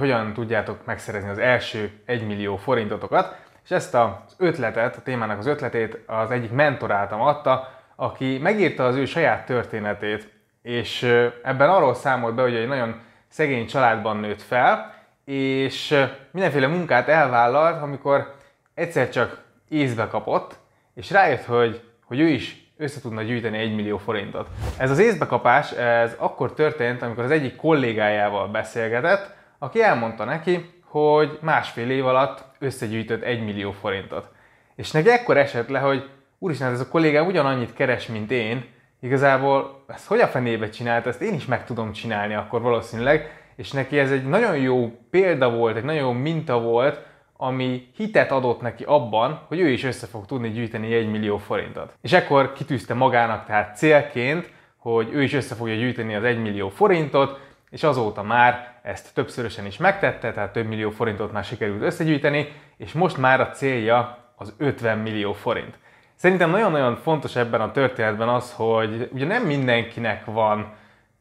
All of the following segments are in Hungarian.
hogyan tudjátok megszerezni az első 1 millió forintotokat, és ezt az ötletet, a témának az ötletét az egyik mentoráltam adta, aki megírta az ő saját történetét, és ebben arról számolt be, hogy egy nagyon szegény családban nőtt fel, és mindenféle munkát elvállalt, amikor egyszer csak észbe kapott, és rájött, hogy, hogy ő is össze tudna gyűjteni egy millió forintot. Ez az észbekapás, ez akkor történt, amikor az egyik kollégájával beszélgetett, aki elmondta neki, hogy másfél év alatt összegyűjtött egy millió forintot. És neki ekkor esett le, hogy úristen, ez a kollégám ugyanannyit keres, mint én, igazából ezt hogy a fenébe csinált, ezt én is meg tudom csinálni akkor valószínűleg, és neki ez egy nagyon jó példa volt, egy nagyon jó minta volt, ami hitet adott neki abban, hogy ő is össze fog tudni gyűjteni egy millió forintot. És ekkor kitűzte magának tehát célként, hogy ő is össze fogja gyűjteni az egy millió forintot, és azóta már ezt többszörösen is megtette, tehát több millió forintot már sikerült összegyűjteni, és most már a célja az 50 millió forint. Szerintem nagyon-nagyon fontos ebben a történetben az, hogy ugye nem mindenkinek van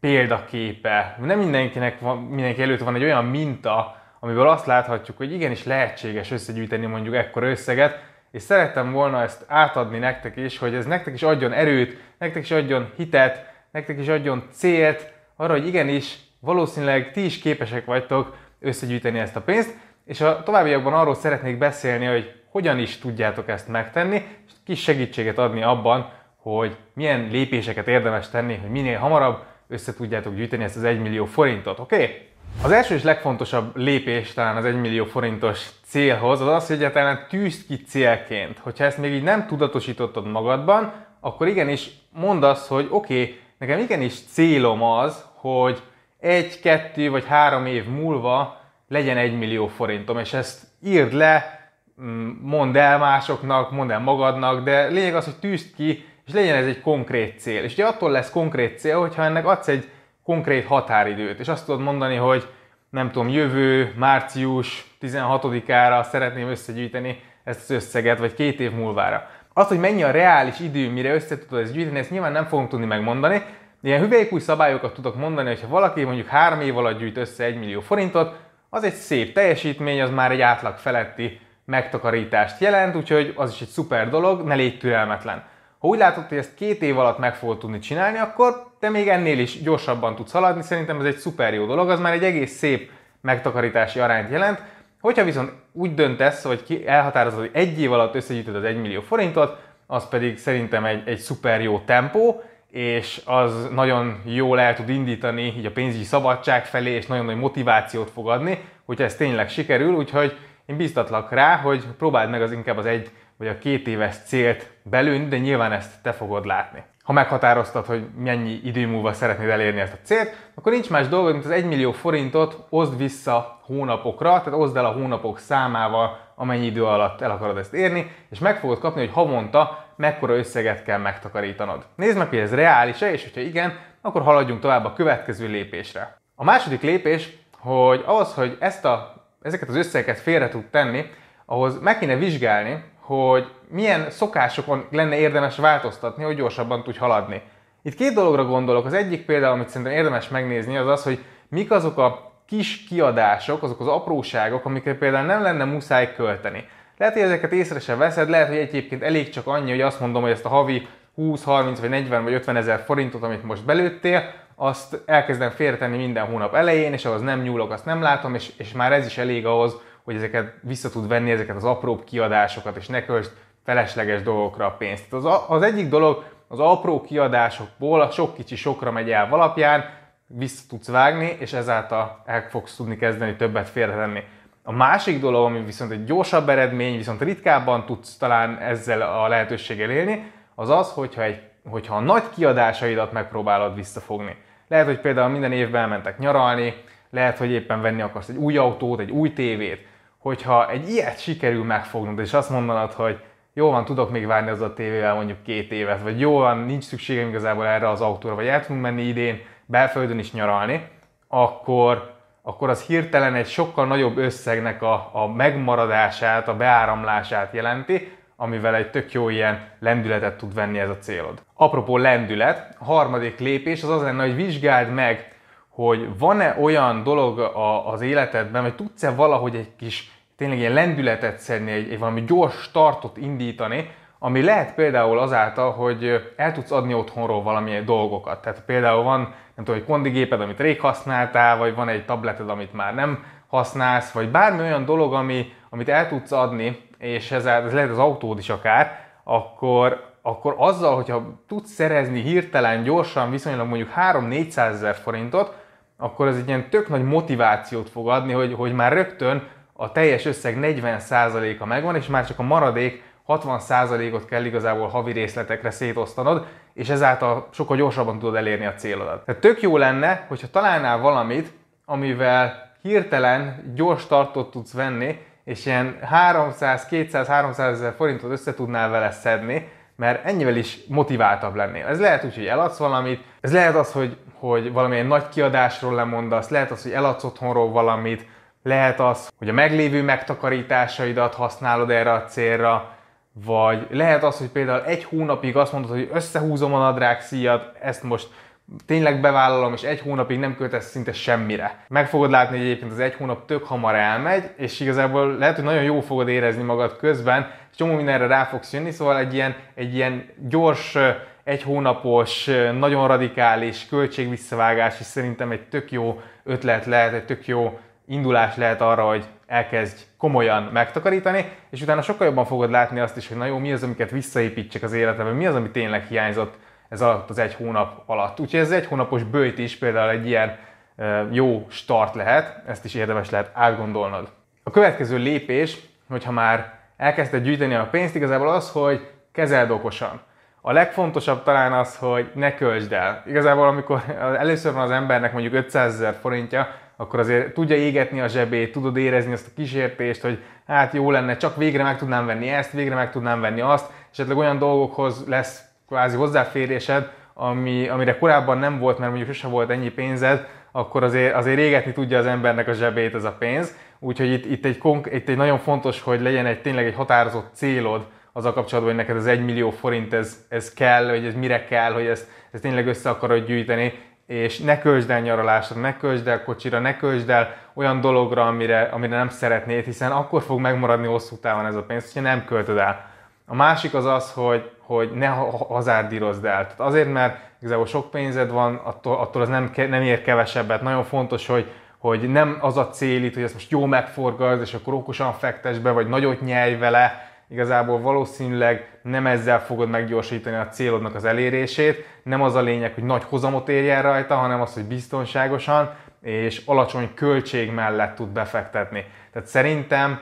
példaképe, nem mindenkinek van, mindenki előtt van egy olyan minta, amiből azt láthatjuk, hogy igenis lehetséges összegyűjteni mondjuk ekkora összeget, és szerettem volna ezt átadni nektek is, hogy ez nektek is adjon erőt, nektek is adjon hitet, nektek is adjon célt, arra, hogy igenis valószínűleg ti is képesek vagytok összegyűjteni ezt a pénzt, és a továbbiakban arról szeretnék beszélni, hogy hogyan is tudjátok ezt megtenni, és kis segítséget adni abban, hogy milyen lépéseket érdemes tenni, hogy minél hamarabb össze tudjátok gyűjteni ezt az 1 millió forintot, oké? Okay? Az első és legfontosabb lépés talán az 1 millió forintos célhoz az az, hogy egyáltalán tűzd ki célként. Hogyha ezt még így nem tudatosítottad magadban, akkor igenis mondd azt, hogy oké, okay, nekem igenis célom az, hogy egy, kettő vagy három év múlva legyen egy millió forintom, és ezt írd le, mm, mondd el másoknak, mondd el magadnak, de lényeg az, hogy tűzd ki, és legyen ez egy konkrét cél. És ugye attól lesz konkrét cél, hogyha ennek adsz egy konkrét határidőt, és azt tudod mondani, hogy nem tudom, jövő március 16-ára szeretném összegyűjteni ezt az összeget, vagy két év múlvára. Az, hogy mennyi a reális idő, mire össze tudod ezt gyűjteni, ezt nyilván nem fogom tudni megmondani, Ilyen hüvelykúj szabályokat tudok mondani, hogy ha valaki mondjuk három év alatt gyűjt össze 1 millió forintot, az egy szép teljesítmény, az már egy átlag feletti megtakarítást jelent, úgyhogy az is egy szuper dolog, ne légy türelmetlen. Ha úgy látod, hogy ezt két év alatt meg fogod tudni csinálni, akkor te még ennél is gyorsabban tudsz haladni, szerintem ez egy szuper jó dolog, az már egy egész szép megtakarítási arányt jelent. Hogyha viszont úgy döntesz, hogy elhatározod, hogy egy év alatt összegyűjtöd az 1 millió forintot, az pedig szerintem egy, egy szuper jó tempó, és az nagyon jól el tud indítani így a pénzügyi szabadság felé, és nagyon nagy motivációt fog adni, hogyha ez tényleg sikerül, úgyhogy én biztatlak rá, hogy próbáld meg az inkább az egy vagy a két éves célt belőni, de nyilván ezt te fogod látni. Ha meghatároztad, hogy mennyi idő múlva szeretnéd elérni ezt a célt, akkor nincs más dolgod, mint az 1 millió forintot oszd vissza hónapokra, tehát oszd el a hónapok számával, amennyi idő alatt el akarod ezt érni, és meg fogod kapni, hogy havonta mekkora összeget kell megtakarítanod. Nézd meg, hogy ez reális-e, és hogyha igen, akkor haladjunk tovább a következő lépésre. A második lépés, hogy ahhoz, hogy ezt a, ezeket az összegeket félre tud tenni, ahhoz meg kéne vizsgálni, hogy milyen szokásokon lenne érdemes változtatni, hogy gyorsabban tudj haladni. Itt két dologra gondolok. Az egyik például, amit szerintem érdemes megnézni, az az, hogy mik azok a kis kiadások, azok az apróságok, amikre például nem lenne muszáj költeni. Lehet, hogy ezeket észre sem veszed, lehet, hogy egyébként elég csak annyi, hogy azt mondom, hogy ezt a havi 20, 30 vagy 40 vagy 50 ezer forintot, amit most belőttél, azt elkezdem félretenni minden hónap elején, és ahhoz nem nyúlok, azt nem látom, és, és már ez is elég ahhoz, hogy ezeket vissza tud venni, ezeket az apróbb kiadásokat, és ne költsd felesleges dolgokra a pénzt. Az, az egyik dolog, az apró kiadásokból a sok kicsi sokra megy el alapján, vissza tudsz vágni, és ezáltal el fogsz tudni kezdeni többet félretenni. A másik dolog, ami viszont egy gyorsabb eredmény, viszont ritkábban tudsz talán ezzel a lehetőséggel élni, az az, hogyha, egy, hogyha a nagy kiadásaidat megpróbálod visszafogni. Lehet, hogy például minden évben elmentek nyaralni, lehet, hogy éppen venni akarsz egy új autót, egy új tévét. Hogyha egy ilyet sikerül megfognod, és azt mondanod, hogy jó van, tudok még várni az a tévével mondjuk két évet, vagy jó van, nincs szükségem igazából erre az autóra, vagy el tudunk menni idén belföldön is nyaralni, akkor, akkor az hirtelen egy sokkal nagyobb összegnek a, a megmaradását, a beáramlását jelenti, amivel egy tök jó ilyen lendületet tud venni ez a célod. Apropó lendület, a harmadik lépés az az lenne, hogy vizsgáld meg, hogy van-e olyan dolog a, az életedben, vagy tudsz-e valahogy egy kis tényleg ilyen lendületet szedni, egy, egy valami gyors startot indítani, ami lehet például azáltal, hogy el tudsz adni otthonról valamilyen dolgokat. Tehát például van, nem tudom, egy kondigéped, amit rég használtál, vagy van egy tableted, amit már nem használsz, vagy bármi olyan dolog, ami, amit el tudsz adni, és ez, ez lehet az autód is akár, akkor, akkor azzal, hogyha tudsz szerezni hirtelen, gyorsan, viszonylag mondjuk 3-400 ezer forintot, akkor ez egy ilyen tök nagy motivációt fog adni, hogy, hogy már rögtön a teljes összeg 40%-a megvan, és már csak a maradék 60%-ot kell igazából havi részletekre szétosztanod, és ezáltal sokkal gyorsabban tudod elérni a célodat. Tehát tök jó lenne, hogyha találnál valamit, amivel hirtelen gyors startot tudsz venni, és ilyen 300, 200, 300 ezer forintot össze tudnál vele szedni, mert ennyivel is motiváltabb lennél. Ez lehet úgy, hogy eladsz valamit, ez lehet az, hogy, hogy valamilyen nagy kiadásról lemondasz, lehet az, hogy eladsz otthonról valamit, lehet az, hogy a meglévő megtakarításaidat használod erre a célra, vagy lehet az, hogy például egy hónapig azt mondod, hogy összehúzom a nadrág szíjat, ezt most tényleg bevállalom, és egy hónapig nem költesz szinte semmire. Meg fogod látni, hogy egyébként az egy hónap tök hamar elmegy, és igazából lehet, hogy nagyon jó fogod érezni magad közben, és csomó mindenre rá fogsz jönni, szóval egy ilyen, egy ilyen gyors, egy hónapos, nagyon radikális költségvisszavágás is szerintem egy tök jó ötlet lehet, egy tök jó indulás lehet arra, hogy elkezdj komolyan megtakarítani, és utána sokkal jobban fogod látni azt is, hogy na jó, mi az, amiket visszaépítsek az életemben, mi az, ami tényleg hiányzott ez alatt az egy hónap alatt. Úgyhogy ez egy hónapos bőjt is például egy ilyen jó start lehet, ezt is érdemes lehet átgondolnod. A következő lépés, hogyha már elkezdted gyűjteni a pénzt, igazából az, hogy kezeld okosan. A legfontosabb talán az, hogy ne költsd el. Igazából amikor először van az embernek mondjuk 500 ezer forintja, akkor azért tudja égetni a zsebét, tudod érezni azt a kísértést, hogy hát jó lenne, csak végre meg tudnám venni ezt, végre meg tudnám venni azt, esetleg olyan dolgokhoz lesz kvázi hozzáférésed, ami, amire korábban nem volt, mert mondjuk sose volt ennyi pénzed, akkor azért, azért égetni tudja az embernek a zsebét ez a pénz. Úgyhogy itt, itt, egy, itt egy nagyon fontos, hogy legyen egy tényleg egy határozott célod az a kapcsolatban, hogy neked az 1 millió forint ez, ez kell, hogy ez mire kell, hogy ezt, ezt tényleg össze akarod gyűjteni, és ne költsd el nyaralásra, ne költsd el kocsira, ne költsd el olyan dologra, amire, amire nem szeretnéd, hiszen akkor fog megmaradni hosszú távon ez a pénz, hogyha nem költöd el. A másik az az, hogy, hogy ne hazárdírozd el. Tehát azért, mert igazából sok pénzed van, attól, attól az nem, nem ér kevesebbet. Nagyon fontos, hogy, hogy nem az a cél itt, hogy ezt most jó megforgazd, és akkor okosan fektes be, vagy nagyot nyelj vele, igazából valószínűleg nem ezzel fogod meggyorsítani a célodnak az elérését, nem az a lényeg, hogy nagy hozamot érjen rajta, hanem az, hogy biztonságosan és alacsony költség mellett tud befektetni. Tehát szerintem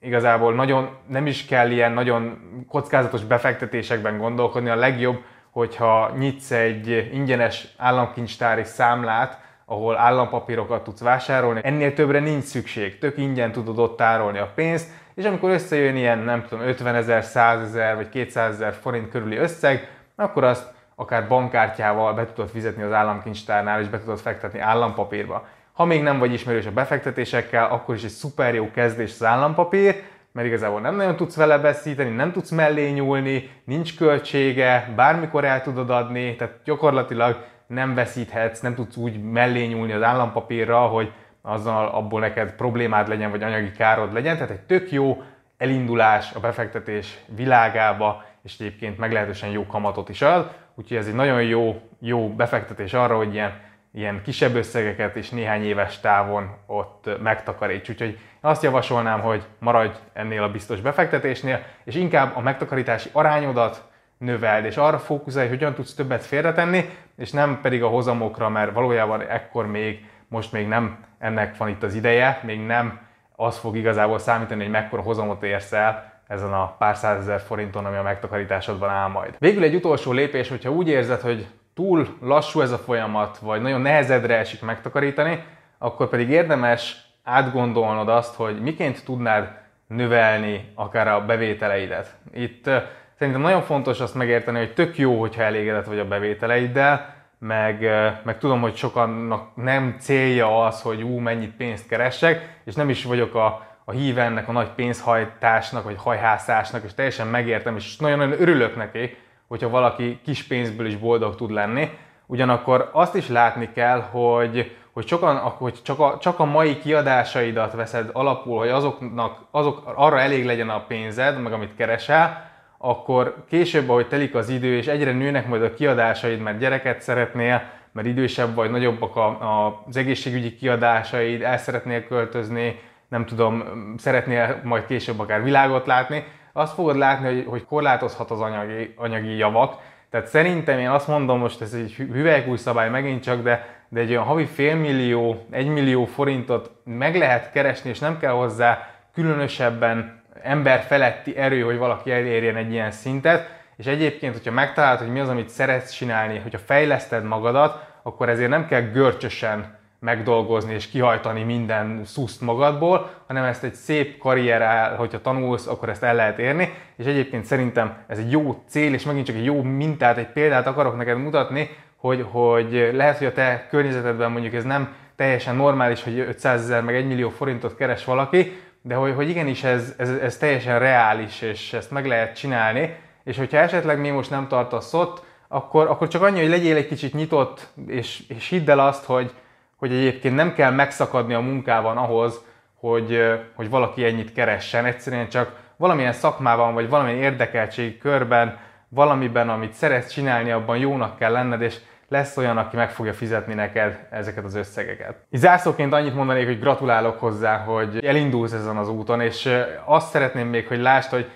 igazából nagyon nem is kell ilyen nagyon kockázatos befektetésekben gondolkodni. A legjobb, hogyha nyitsz egy ingyenes államkincstári számlát, ahol állampapírokat tudsz vásárolni. Ennél többre nincs szükség, tök ingyen tudod ott tárolni a pénzt, és amikor összejön ilyen, nem tudom, 50 ezer, 100 ezer vagy 200 ezer forint körüli összeg, akkor azt akár bankkártyával be tudod fizetni az államkincstárnál, és be tudod fektetni állampapírba. Ha még nem vagy ismerős a befektetésekkel, akkor is egy szuper jó kezdés az állampapír, mert igazából nem nagyon tudsz vele beszíteni, nem tudsz mellé nyúlni, nincs költsége, bármikor el tudod adni, tehát gyakorlatilag nem veszíthetsz, nem tudsz úgy mellé nyúlni az állampapírra, hogy azzal abból neked problémád legyen, vagy anyagi károd legyen. Tehát egy tök jó elindulás a befektetés világába, és egyébként meglehetősen jó kamatot is ad. Úgyhogy ez egy nagyon jó, jó befektetés arra, hogy ilyen, ilyen kisebb összegeket és néhány éves távon ott megtakaríts. Úgyhogy azt javasolnám, hogy maradj ennél a biztos befektetésnél, és inkább a megtakarítási arányodat növeld, és arra fókuszálj, hogy hogyan tudsz többet félretenni, és nem pedig a hozamokra, mert valójában ekkor még, most még nem ennek van itt az ideje, még nem az fog igazából számítani, hogy mekkora hozamot érsz el ezen a pár százezer forinton, ami a megtakarításodban áll majd. Végül egy utolsó lépés, hogyha úgy érzed, hogy túl lassú ez a folyamat, vagy nagyon nehezedre esik megtakarítani, akkor pedig érdemes átgondolnod azt, hogy miként tudnád növelni akár a bevételeidet. Itt szerintem nagyon fontos azt megérteni, hogy tök jó, hogyha elégedett vagy a bevételeiddel, meg, meg tudom, hogy sokannak nem célja az, hogy ú, mennyit pénzt keresek, és nem is vagyok a, a híve ennek a nagy pénzhajtásnak, vagy hajhászásnak, és teljesen megértem, és nagyon-nagyon örülök neki, hogyha valaki kis pénzből is boldog tud lenni. Ugyanakkor azt is látni kell, hogy, hogy, sokan, hogy csak, a, csak a mai kiadásaidat veszed alapul, hogy azoknak, azok, arra elég legyen a pénzed, meg amit keresel, akkor később, ahogy telik az idő, és egyre nőnek majd a kiadásaid, mert gyereket szeretnél, mert idősebb vagy, nagyobbak a, a, az egészségügyi kiadásaid, el szeretnél költözni, nem tudom, szeretnél majd később akár világot látni, azt fogod látni, hogy, hogy korlátozhat az anyagi, anyagi javak. Tehát szerintem én azt mondom, most ez egy hüvelykúj szabály megint csak, de, de egy olyan havi félmillió, egymillió forintot meg lehet keresni, és nem kell hozzá különösebben ember feletti erő, hogy valaki elérjen egy ilyen szintet. És egyébként, hogyha megtalálod, hogy mi az, amit szeretsz csinálni, hogyha fejleszted magadat, akkor ezért nem kell görcsösen megdolgozni és kihajtani minden szuszt magadból, hanem ezt egy szép karrierrel, hogyha tanulsz, akkor ezt el lehet érni, és egyébként szerintem ez egy jó cél, és megint csak egy jó mintát, egy példát akarok neked mutatni, hogy, hogy lehet, hogy a te környezetedben mondjuk ez nem teljesen normális, hogy 500 ezer meg 1 millió forintot keres valaki, de hogy, hogy igenis ez, ez, ez teljesen reális, és ezt meg lehet csinálni, és hogyha esetleg még most nem tartasz ott, akkor, akkor csak annyi, hogy legyél egy kicsit nyitott, és, és hidd el azt, hogy, hogy egyébként nem kell megszakadni a munkában ahhoz, hogy, hogy valaki ennyit keressen. Egyszerűen csak valamilyen szakmában, vagy valamilyen érdekeltség körben, valamiben, amit szeretsz csinálni, abban jónak kell lenned, és lesz olyan, aki meg fogja fizetni neked ezeket az összegeket. Így zárszóként annyit mondanék, hogy gratulálok hozzá, hogy elindulsz ezen az úton, és azt szeretném még, hogy lásd, hogy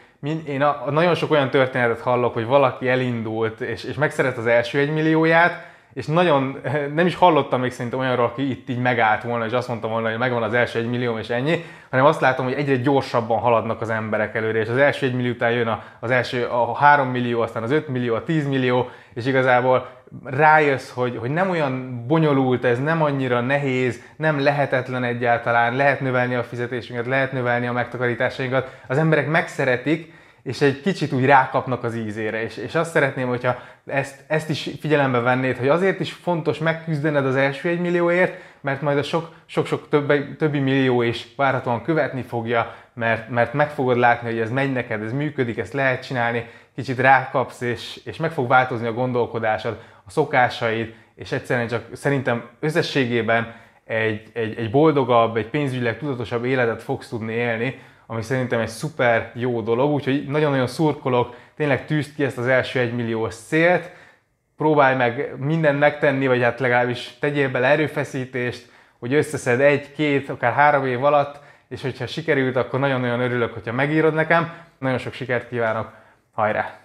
én a, nagyon sok olyan történetet hallok, hogy valaki elindult, és, és megszeret az első egymillióját, és nagyon, nem is hallottam még szerintem olyanról, aki itt így megállt volna, és azt mondta volna, hogy megvan az első egy millió és ennyi, hanem azt látom, hogy egyre gyorsabban haladnak az emberek előre, és az első egy millió után jön az első a 3 millió, aztán az 5 millió, a 10 millió, és igazából rájössz, hogy, hogy nem olyan bonyolult ez, nem annyira nehéz, nem lehetetlen egyáltalán, lehet növelni a fizetésünket, lehet növelni a megtakarításainkat, az emberek megszeretik, és egy kicsit úgy rákapnak az ízére. És, és azt szeretném, hogyha ezt, ezt is figyelembe vennéd, hogy azért is fontos megküzdened az első egy millióért, mert majd a sok-sok többi, többi millió is várhatóan követni fogja, mert, mert meg fogod látni, hogy ez megy neked, ez működik, ezt lehet csinálni, kicsit rákapsz, és, és meg fog változni a gondolkodásod, a szokásaid, és egyszerűen csak szerintem összességében egy, egy, egy boldogabb, egy pénzügyileg tudatosabb életet fogsz tudni élni, ami szerintem egy szuper jó dolog, úgyhogy nagyon-nagyon szurkolok, tényleg tűzd ki ezt az első egymilliós célt, próbálj meg mindent megtenni, vagy hát legalábbis tegyél bele erőfeszítést, hogy összeszed egy, két, akár három év alatt, és hogyha sikerült, akkor nagyon-nagyon örülök, hogyha megírod nekem. Nagyon sok sikert kívánok, hajrá!